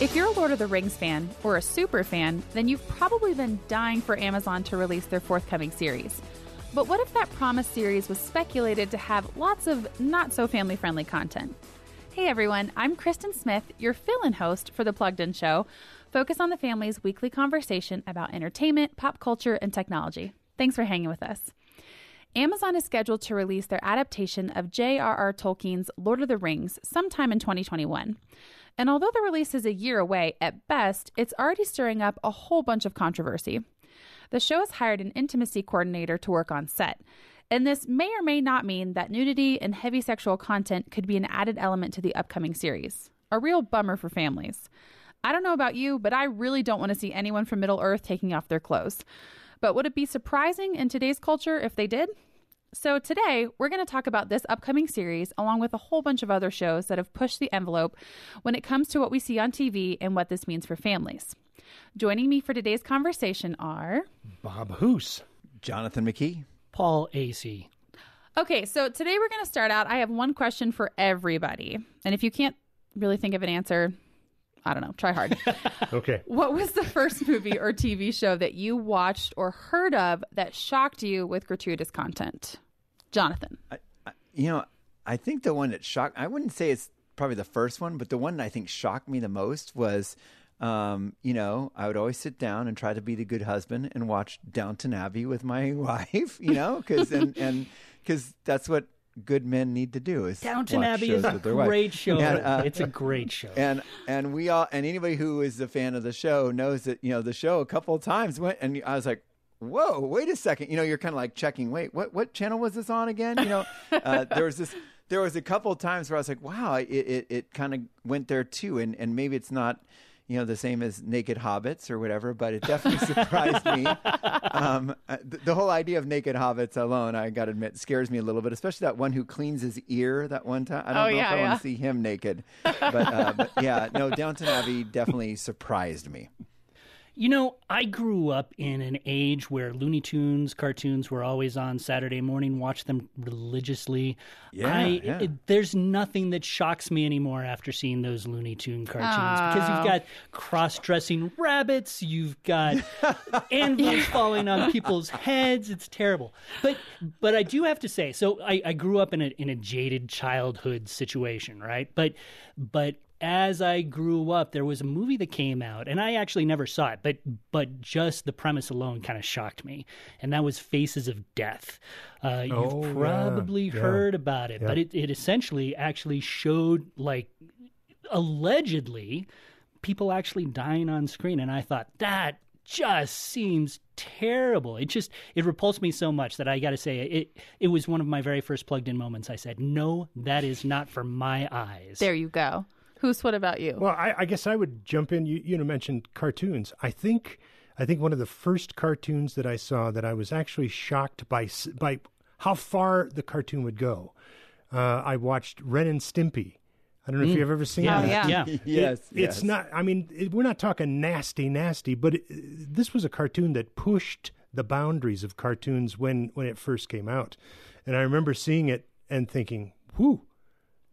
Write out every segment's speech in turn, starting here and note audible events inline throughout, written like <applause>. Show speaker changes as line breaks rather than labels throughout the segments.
If you're a Lord of the Rings fan or a super fan, then you've probably been dying for Amazon to release their forthcoming series. But what if that promised series was speculated to have lots of not so family friendly content? Hey everyone, I'm Kristen Smith, your fill in host for The Plugged In Show, focus on the family's weekly conversation about entertainment, pop culture, and technology. Thanks for hanging with us. Amazon is scheduled to release their adaptation of J.R.R. Tolkien's Lord of the Rings sometime in 2021. And although the release is a year away at best, it's already stirring up a whole bunch of controversy. The show has hired an intimacy coordinator to work on set, and this may or may not mean that nudity and heavy sexual content could be an added element to the upcoming series. A real bummer for families. I don't know about you, but I really don't want to see anyone from Middle Earth taking off their clothes. But would it be surprising in today's culture if they did? So, today we're going to talk about this upcoming series along with a whole bunch of other shows that have pushed the envelope when it comes to what we see on TV and what this means for families. Joining me for today's conversation are
Bob Hoos,
Jonathan McKee,
Paul Asay.
Okay, so today we're going to start out. I have one question for everybody. And if you can't really think of an answer, I don't know, try hard. <laughs>
Okay.
what was the first movie or TV show that you watched or heard of that shocked you with gratuitous content? Jonathan.
I, I, you know, I think the one that shocked, I wouldn't say it's probably the first one, but the one that I think shocked me the most was, um, you know, I would always sit down and try to be the good husband and watch Downton Abbey with my <laughs> wife, you know, because, and, and, because that's what good men need to do is
Downton
watch
Abbey
shows
is a
with their wife.
great show.
And, uh,
it's a great show.
and and we all and anybody who is a fan of the show knows that you know the show a couple of times went and I was like whoa wait a second. You know you're kind of like checking wait what what channel was this on again? You know uh, <laughs> there was this there was a couple of times where I was like wow it it, it kind of went there too. And and maybe it's not you know the same as naked hobbits or whatever but it definitely <laughs> surprised me. Um, uh, the, the whole idea of naked hobbits alone i gotta admit scares me a little bit especially that one who cleans his ear that one time. I don't
Oh,
know
yeah,
if i
yeah.
want to see him naked but, uh, but <laughs> yeah no downton abbey definitely surprised me
You know, I grew up in an age where Looney Tunes cartoons were always on Saturday morning, watched them religiously.
Yeah,
I,
yeah.
it- there's nothing that shocks me anymore after seeing those Looney Tune cartoons because you've got cross dressing rabbits, you've got <laughs> anvils falling on people's heads. It's terrible. But but I do have to say, so I, I grew up in a in a jaded childhood situation, right? But but as I grew up, there was a movie that came out, and I actually never saw it, but but just the premise alone kind of shocked me, and that was Faces of Death. Uh,
Oh,
you've
yeah,
probably
yeah.
heard about it, but it, it essentially actually showed like allegedly people actually dying on screen, and I thought that just seems terrible. It just it repulsed me so much that I got to say it. It was one of my very first plugged in moments. I said, "No, that is not for my eyes."
There you go. Hoos what about you?
Well, I, I guess I would jump in. You, you know, mentioned cartoons. I think, I think one of the first cartoons that I saw that I was actually shocked by by how far the cartoon would go. Uh, I watched Ren and Stimpy. I don't know if you've ever seen
yeah,
Oh,
that.
yeah.
yeah.
yes
It- It's not. I mean, it, we're not talking nasty, nasty, but it, this was a cartoon that pushed the boundaries of cartoons when when it first came out, and I remember seeing it and thinking, "Whew,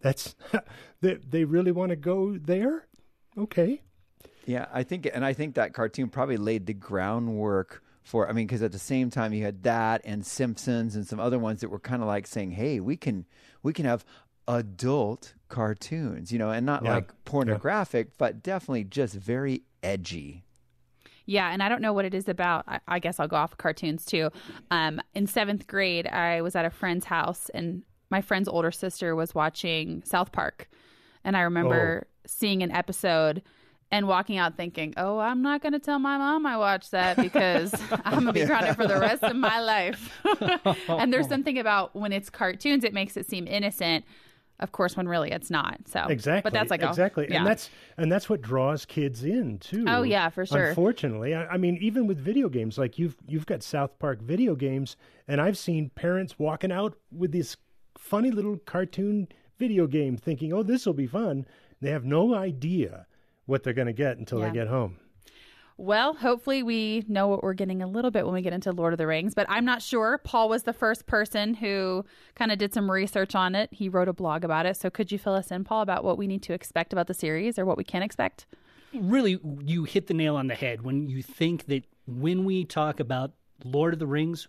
that's <laughs> they they really want to go there." Okay,
Yeah, I think, and I think that cartoon probably laid the groundwork for. I mean, because at the same time you had that and Simpsons and some other ones that were kind of like saying, "Hey, we can we can have adult cartoons," you know, and not
Yeah.
like pornographic, but definitely just very edgy.
Yeah, and I don't know what it is about. I, I guess I'll go off of cartoons too. Um, in seventh grade, I was at a friend's house, and my friend's older sister was watching South Park, and I remember oh. seeing an episode and walking out thinking, "Oh, I'm not going to tell my mom I watched that because <laughs> <laughs> I'm going to be grounded for the rest of my life." <laughs> and there's something about when it's cartoons, it makes it seem innocent. Of course, when really it's not. So
exactly.
but that's like a-
exactly,
yeah.
and that's and that's what draws kids in too.
Oh, yeah, for sure.
Unfortunately, I, I mean, even with video games, like you've you've got South Park video games, and I've seen parents walking out with this funny little cartoon video game, thinking, "Oh, this will be fun." They have no idea what they're going to get until
Yeah.
they get home.
Well, hopefully we know what we're getting a little bit when we get into Lord of the Rings, but I'm not sure. Paul was the first person who kind of did some research on it. He wrote a blog about it. So could you fill us in, Paul, about what we need to expect about the series or what we can expect?
really, you hit the nail on the head when you think that when we talk about Lord of the Rings,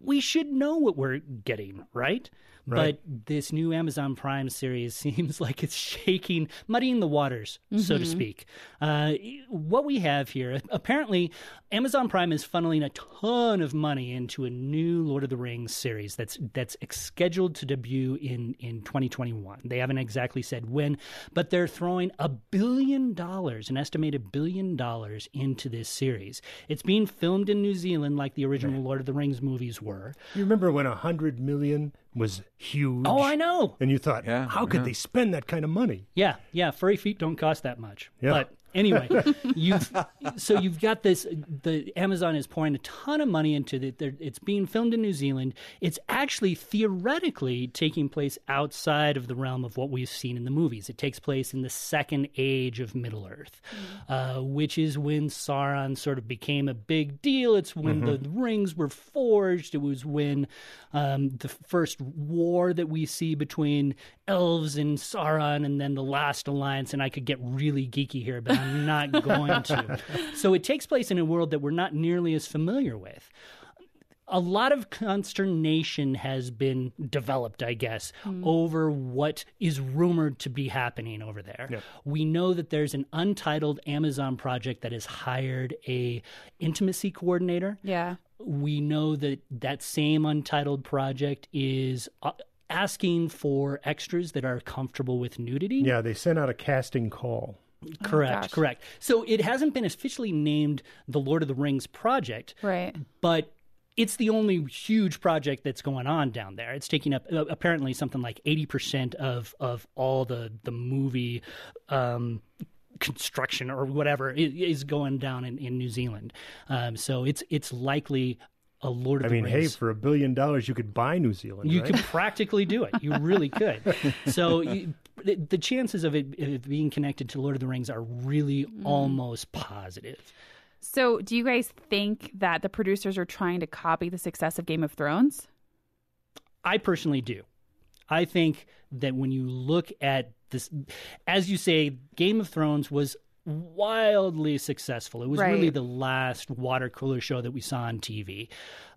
we should know what we're getting, right?
Right.
But this new Amazon Prime series <laughs> seems like it's shaking, muddying the waters, so to speak. Uh, what we have here, apparently, Amazon Prime is funneling a ton of money into a new Lord of the Rings series that's that's scheduled to debut in in 2021. They haven't exactly said when, but they're throwing a billion dollars, an estimated billion dollars, into this series. It's being filmed in New Zealand, like the original Lord of the Rings movies were.
You remember when a hundred million was huge?
Oh, I know.
And you thought,
Yeah,
how could
yeah.
they spend that kind of money?
Yeah, yeah. Furry feet don't cost that much.
Yeah.
But anyway, you've so you've got this. The Amazon is pouring a ton of money into it. It's being filmed in New Zealand. It's actually theoretically taking place outside of the realm of what we've seen in the movies. It takes place in the second age of Middle Earth, uh, which is when Sauron sort of became a big deal. It's when the rings were forged. It was when um, the first war that we see between elves and Sauron, and then the last alliance. And I could get really geeky here, but I'm not going to. <laughs> So it takes place in a world that we're not nearly as familiar with a lot of consternation has been developed, I guess, over what is rumored to be happening over there. We know that there's an untitled Amazon project that has hired a intimacy coordinator.
Yeah.
We know that that same untitled project is uh, asking for extras that are comfortable with nudity.
Yeah, they sent out a casting call.
Correct,
gosh.
correct. So it hasn't been officially named the Lord of the Rings project,
Right.
but it's the only huge project that's going on down there. It's taking up uh, apparently something like eighty percent of of all the the movie. Um, construction or whatever is going down in, in New Zealand um, so it's it's likely a Lord
I
of the
mean,
Rings.
I mean, hey, for a billion dollars, you could buy New Zealand.
you
right?
could practically do it. You really could. <laughs> So you, the, the chances of it, it being connected to Lord of the Rings are really mm. almost positive.
So, do you guys think that the producers are trying to copy the success of Game of Thrones?
I personally do. I think that when you look at this, as you say, Game of Thrones was wildly successful. It was really the last water cooler show that we saw on TV.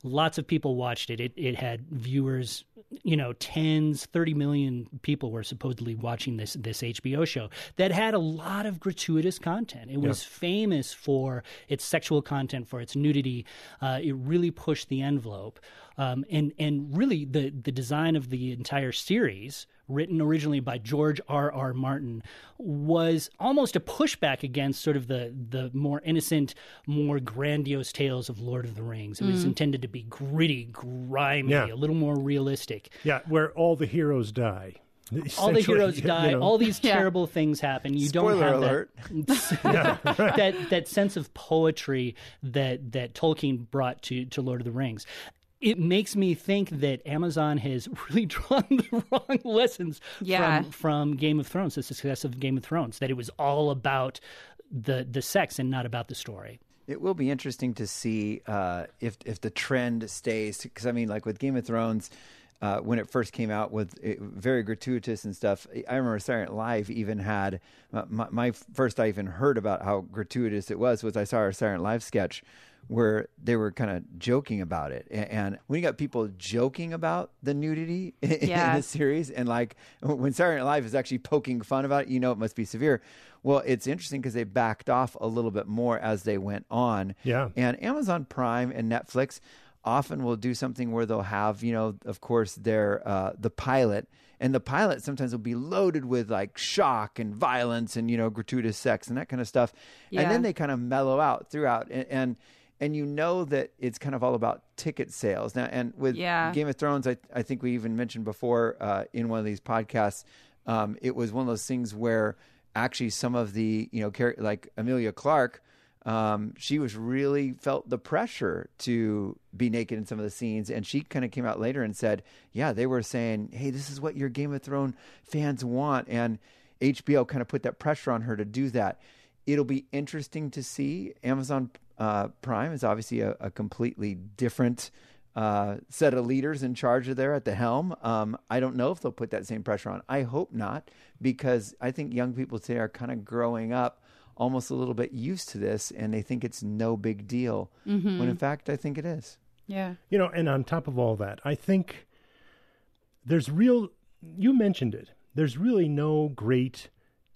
Lots of people watched it. It, it had viewers, you know, tens, 30 million people were supposedly watching this this HBO show that had a lot of gratuitous content. It was famous for its sexual content, for its nudity. Uh, it really pushed the envelope. Um, and and really the the design of the entire series, written originally by George R. R. Martin, was almost a pushback against sort of the the more innocent, more grandiose tales of Lord of the Rings. It was mm. intended to be gritty, grimy,
Yeah.
a little more realistic.
yeah, where all the heroes die. <laughs>
All the
Essentially,
heroes <laughs>
you
die.
know.
All these
Yeah.
terrible things happen. You don't have
alert. <laughs>
that that that sense of poetry that that Tolkien brought to to Lord of the Rings. It makes me think that Amazon has <laughs> really drawn the wrong lessons
Yeah.
from from Game of Thrones, the success of Game of Thrones. That it was all about the the sex and not about the story.
It will be interesting to see uh, if if the trend stays. Because I mean, like with Game of Thrones, uh, when it first came out, with it, very gratuitous and stuff. I remember Saturday Night Live even had my, my first. I even heard about how gratuitous it was. Was I saw our Saturday Night Live sketch where they were kind of joking about it, and when you got people joking about the nudity <laughs> in
Yeah.
the series, and like when Saturday Night Live is actually poking fun about it, you know it must be severe. Well, it's interesting because they backed off a little bit more as they went on.
Yeah.
And Amazon Prime and Netflix often will do something where they'll have, you know, of course, their uh, the pilot, and the pilot sometimes will be loaded with like shock and violence and you know gratuitous sex and that kind of stuff, and then they kind of mellow out throughout, and. and and you know that it's kind of all about ticket sales now. And with
Yeah.
Game of Thrones, I, I think we even mentioned before uh, in one of these podcasts, um, it was one of those things where actually some of the you know char- like Emilia Clarke, um, she was really felt the pressure to be naked in some of the scenes, and she kind of came out later and said, "Yeah, they were saying, hey, this is what your Game of Thrones fans want," and HBO kind of put that pressure on her to do that. It'll be interesting to see. Amazon uh, Prime is obviously a, a completely different uh, set of leaders in charge of there at the helm. Um, I don't know if they'll put that same pressure on. I hope not, because I think young people today are kind of growing up almost a little bit used to this and they think it's no big deal.
Mm-hmm.
When in fact, I think it is.
Yeah.
You know, and on top of all that, I think there's real, you mentioned it, there's really no great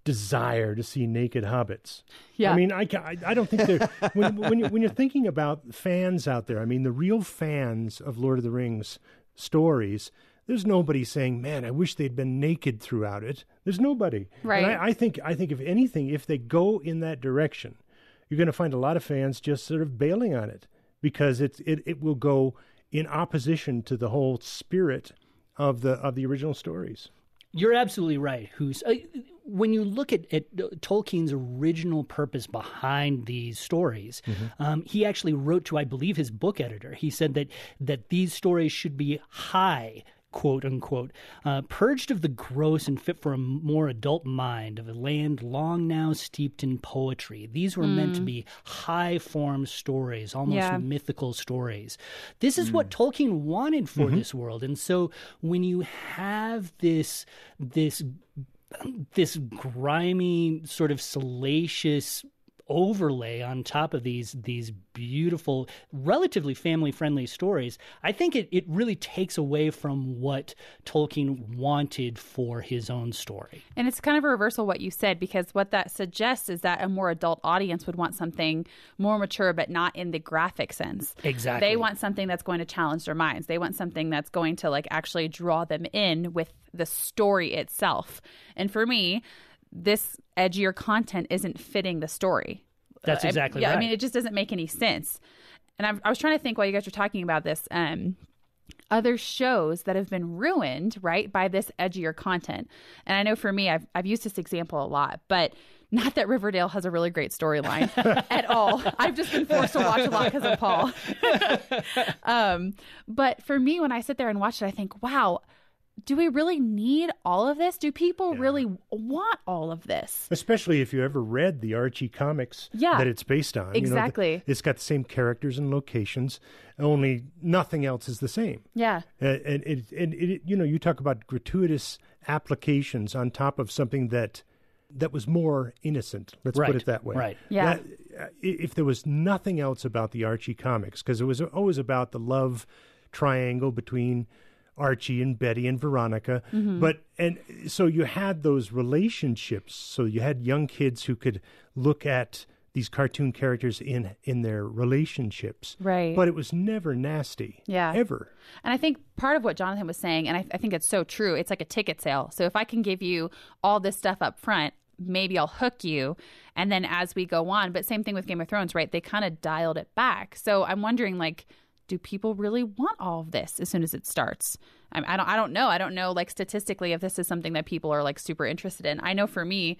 desire to see naked hobbits.
Yeah.
I mean, I, I, I don't think there, <laughs> when, when, you, when you're thinking about fans out there, I mean, the real fans of Lord of the Rings stories, there's nobody saying, man, I wish they'd been naked throughout it. There's nobody.
Right.
And I, I think, I think if anything, if they go in that direction, you're going to find a lot of fans just sort of bailing on it because it's it, it will go in opposition to the whole spirit of the of the original stories.
You're absolutely right. Hoos uh, when you look at, at Tolkien's original purpose behind these stories, um, he actually wrote to, I believe, his book editor. He said that that these stories should be high. Quote unquote, uh, purged of the gross and fit for a more adult mind of a land long now steeped in poetry. These were meant to be high form stories, almost
Yeah.
mythical stories. This is what Tolkien wanted for this world. And so when you have this this this grimy sort of salacious overlay on top of these these beautiful relatively family friendly stories i think it, it really takes away from what tolkien wanted for his own story
And it's kind of a reversal of what you said because what that suggests is that a more adult audience would want something more mature, but not in the graphic sense.
Exactly.
They want something that's going to challenge their minds. They want something that's going to like actually draw them in with the story itself. And for me, this edgier content isn't fitting the story.
That's
I-
exactly
yeah,
right.
I mean, it just doesn't make any sense. And I, I was trying to think while you guys were talking about this. Um, other shows that have been ruined, right, by this edgier content. And I know for me, I've I've used this example a lot, but not that Riverdale has a really great storyline <laughs> at all. I've just been forced to watch a lot because of Paul. <laughs> <laughs> um, but for me, when I sit there and watch it, I think, wow, do we really need all of this? Do people really want all of this?
Especially if you ever read the Archie comics
Yeah.
that it's based on. You know, the-
Exactly.
it's got the same characters and locations, only nothing else is the same.
Yeah.
Uh, and it, and it, you know, you talk about gratuitous applications on top of something that that was more innocent. Let's
Right,
put it that way.
right.
Yeah.
That- uh, if there was nothing else about the Archie comics, because it was always about the love triangle between Archie and Betty and Veronica, mm-hmm. but and so you had those relationships. So you had young kids who could look at these cartoon characters in in their relationships,
Right.
But it was never nasty,
Yeah.
ever.
And I think part of what Jonathan was saying, and I, I think it's so true, it's like a ticket sale. So if I can give you all this stuff up front, maybe I'll hook you. And then as we go on, but same thing with Game of Thrones, right? They kind of dialed it back. So I'm wondering, like, do people really want all of this as soon as it starts? I, I don't. I don't know. I don't know. Like statistically, if this is something that people are like super interested in. I know for me,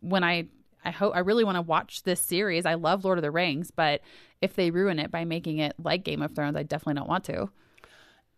when I I hope I really want to watch this series. I love Lord of the Rings, but if they ruin it by making it like Game of Thrones, I definitely don't want to.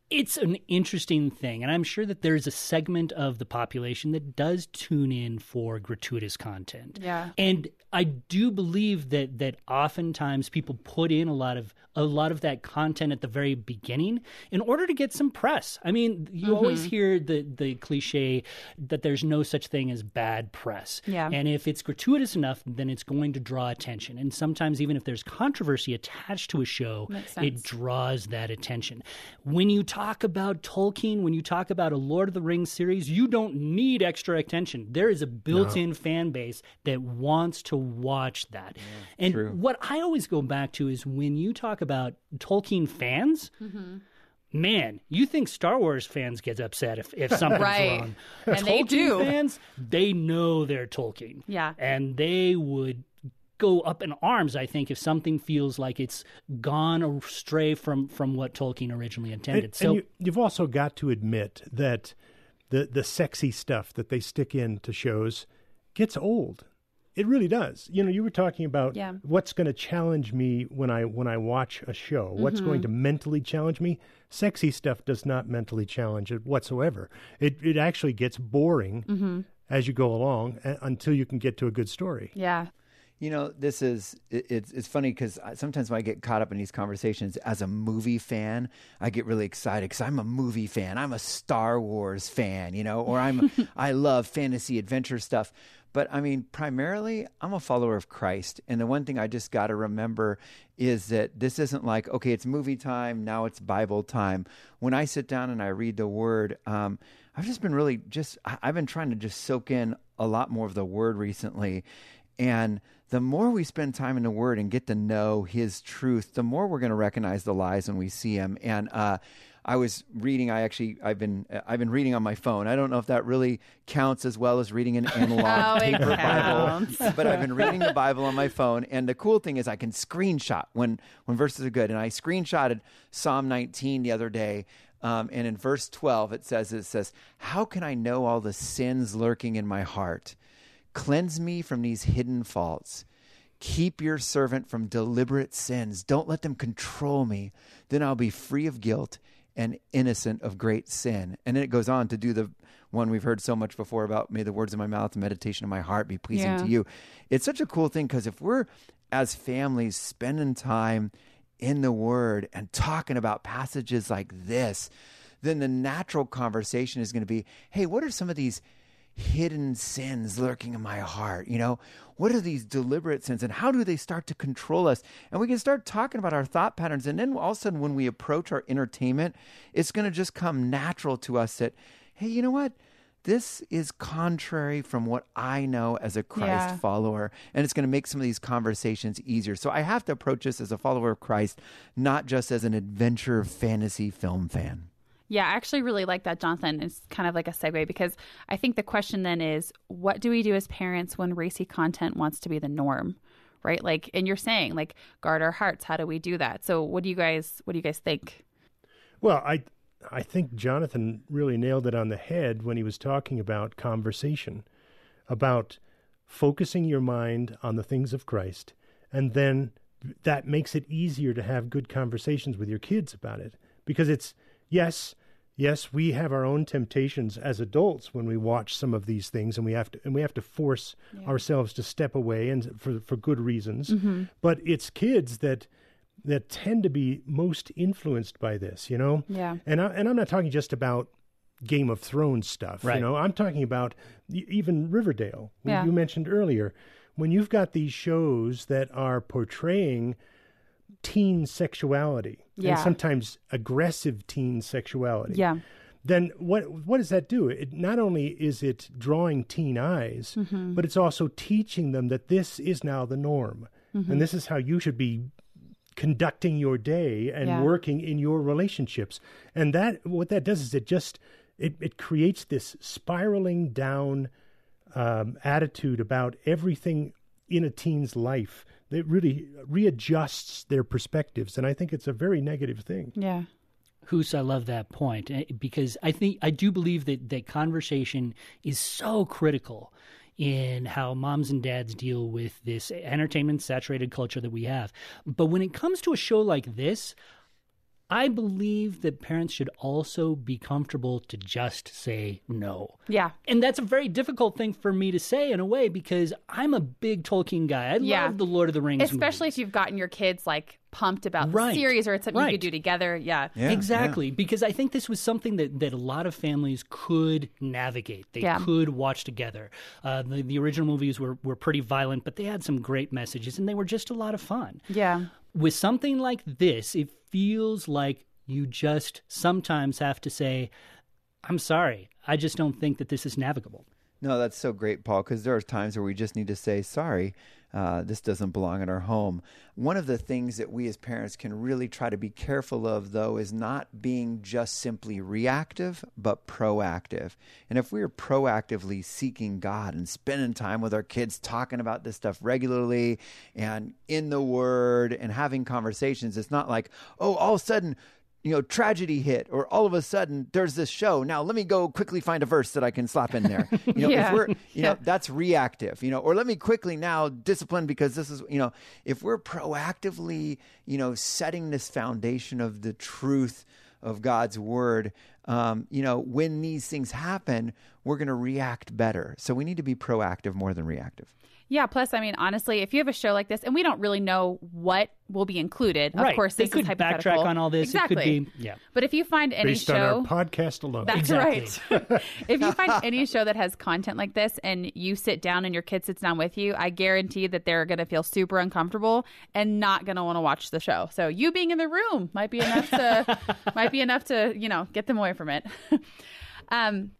it's an interesting thing and i'm sure that there's a segment of the population that does tune in for gratuitous content
Yeah.
and i do believe that that oftentimes people put in a lot of a lot of that content at the very beginning in order to get some press i mean you always mm-hmm. hear the the cliche that there's no such thing as bad press
Yeah.
and if it's gratuitous enough then it's going to draw attention and sometimes even if there's controversy attached to a show it draws that attention. When you talk about Tolkien, when you talk about a Lord of the Rings series, you don't need extra attention. There is a built in fan base that wants to watch that. and
true.
what I always go back to is when you talk about Tolkien fans,
Mm-hmm.
man, you think Star Wars fans get upset if, if <laughs> something's
Right.
wrong.
And they
Tolkien
do.
fans, they know they're Tolkien.
Yeah.
And they would go up in arms, I think, if something feels like it's gone astray from, from what Tolkien originally intended.
And,
so
and you, you've also got to admit that the the sexy stuff that they stick into shows gets old. It really does. You know, you were talking about
Yeah.
what's going to challenge me when I when I watch a show. What's going
Mm-hmm.
to mentally challenge me? Sexy stuff does not mentally challenge it whatsoever. It it actually gets boring
Mm-hmm.
as you go along uh, until you can get to a good story.
Yeah.
You know, this is it, it's it's funny because sometimes when I get caught up in these conversations as a movie fan, I get really excited because I'm a movie fan. I'm a Star Wars fan, you know, or I'm <laughs> I love fantasy adventure stuff. But I mean, primarily, I'm a follower of Christ. And the one thing I just got to remember is that this isn't like, okay, it's movie time, now it's Bible time. When I sit down and I read the word, um, I've just been really just, I've been trying to just soak in a lot more of the word recently. And the more we spend time in the Word and get to know His truth, the more we're going to recognize the lies when we see them. And uh, I was reading. I actually I've been I've been reading on my phone. I don't know if that really counts as well as reading an analog <laughs>
oh,
paper Bible, but I've been reading the Bible on my phone. And the cool thing is I can screenshot when when verses are good. And I screenshotted Psalm 19 the other day. Um, and in verse 12, it says, it says, How can I know all the sins lurking in my heart? Cleanse me from these hidden faults. Keep your servant from deliberate sins. Don't let them control me. Then I'll be free of guilt and innocent of great sin. And then it goes on to do the one we've heard so much before about may the words of my mouth and meditation of my heart be pleasing yeah. to you. It's such a cool thing because if we're as families spending time in the word and talking about passages like this, then the natural conversation is going to be, hey, what are some of these hidden sins lurking in my heart? You know, what are these deliberate sins and how do they start to control us? And we can start talking about our thought patterns. And then all of a sudden, when we approach our entertainment, it's going to just come natural to us that, hey, you know what? This is contrary from what I know as a Christ yeah. follower, and it's going to make some of these conversations easier. So I have to approach this as a follower of Christ, not just as an adventure fantasy film fan.
Yeah, I actually really like that, Jonathan. It's kind of like a segue because I think the question then is what do we do as parents when racy content wants to be the norm? Right? Like and you're saying like guard our hearts. How do we do that? So what do you guys what do you guys think?
Well, I I think Jonathan really nailed it on the head when he was talking about conversation, about focusing your mind on the things of Christ, and then that makes it easier to have good conversations with your kids about it because it's yes, yes, we have our own temptations as adults when we watch some of these things, and we have to and we have to force yeah. ourselves to step away, and for for good reasons. Mm-hmm. But it's kids that that tend to be most influenced by this, you know.
Yeah.
And I, and I'm not talking just about Game of Thrones stuff. Right. You know, I'm talking about even Riverdale. Yeah. You mentioned earlier when you've got these shows that are portraying teen sexuality yeah. and sometimes aggressive teen sexuality.
Yeah.
Then what what does that do? It not only is it drawing teen eyes, mm-hmm. but it's also teaching them that this is now the norm. Mm-hmm. And this is how you should be conducting your day and yeah. working in your relationships. And that what that does is it just it, it creates this spiraling down um, attitude about everything in a teen's life it really readjusts their perspectives, and I think it's a very negative thing.
Yeah.
Hoos, I love that point eh, because I think I do believe that that conversation is so critical in how moms and dads deal with this entertainment saturated culture that we have. But when it comes to a show like this, I believe that parents should also be comfortable to just say no.
Yeah.
And that's a very difficult thing for me to say in a way because I'm a big Tolkien guy. I yeah. love the Lord of the Rings.
Especially
movies.
if you've gotten your kids like pumped about the series or it's something right. you could do together. Yeah.
yeah
exactly.
Yeah.
Because I think this was something that, that a lot of families could navigate. They yeah. could watch together. Uh, the, the original movies were, were pretty violent, but they had some great messages and they were just a lot of fun.
Yeah.
With something like this, it feels like you just sometimes have to say, I'm sorry, I just don't think that this is navigable.
No, that's so great, Paul, because there are times where we just need to say, sorry, uh, this doesn't belong in our home. One of the things that we as parents can really try to be careful of, though, is not being just simply reactive, but proactive. And if we're proactively seeking God and spending time with our kids, talking about this stuff regularly and in the Word and having conversations, it's not like, oh, all of a sudden, you know, tragedy hit, or all of a sudden there's this show. Now let me go quickly find a verse that I can slap in there. <laughs> You know, yeah. if we're, you yeah. know, that's reactive. You know, or let me quickly now discipline because this is, you know, if we're proactively, you know, setting this foundation of the truth of God's word, um, you know, when these things happen, we're going to react better. So we need to be proactive more than reactive.
Yeah. Plus, I mean, honestly, if you have a show like this, and we don't really know what will be incled, of course,
they
this
could
is
backtrack
hypothetical.
on all this.
Exactly.
It could be, yeah.
But if you find any
Based
show,
on our podcast alone.
That's
Exactly.
right. <laughs> if you find any show that has content like this and you sit down and your kid sits down with you, I guarantee that they're going to feel super uncomfortable and not going to want to watch the show. So you being in the room might be enough to <laughs> might be enough to, you know, get them away from it. <laughs> um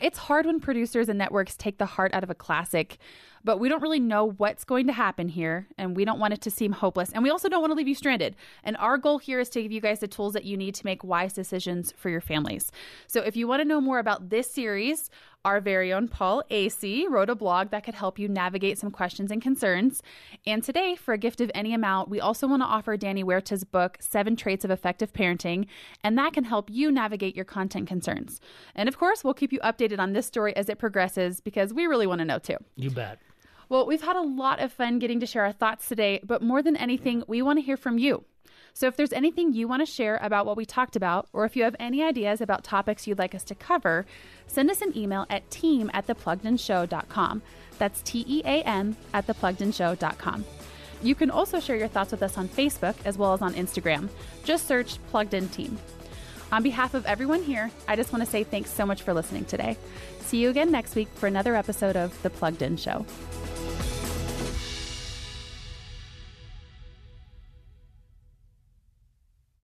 it's hard when producers and networks take the heart out of a classic, but we don't really know what's going to happen here, and we don't want it to seem hopeless. And we also don't want to leave you stranded. And our goal here is to give you guys the tools that you need to make wise decisions for your families. So if you want to know more about this series, our very own Paul Asay wrote a blog that could help you navigate some questions and concerns. And today, for a gift of any amount, we also want to offer Danny Huerta's book, Seven Traits of Effective Parenting, and that can help you navigate your content concerns. And of course, we'll keep you updated on this story as it progresses because we really want to know too.
You bet.
Well, we've had a lot of fun getting to share our thoughts today, but more than anything, we want to hear from you. So if there's anything you want to share about what we talked about, or if you have any ideas about topics you'd like us to cover, send us an email at team at thepluggedinshow.com. That's T E A M at thepluggedinshow.com. You can also share your thoughts with us on Facebook as well as on Instagram. Just search Plugged In Team. On behalf of everyone here, I just want to say thanks so much for listening today. See you again next week for another episode of The Plugged In Show.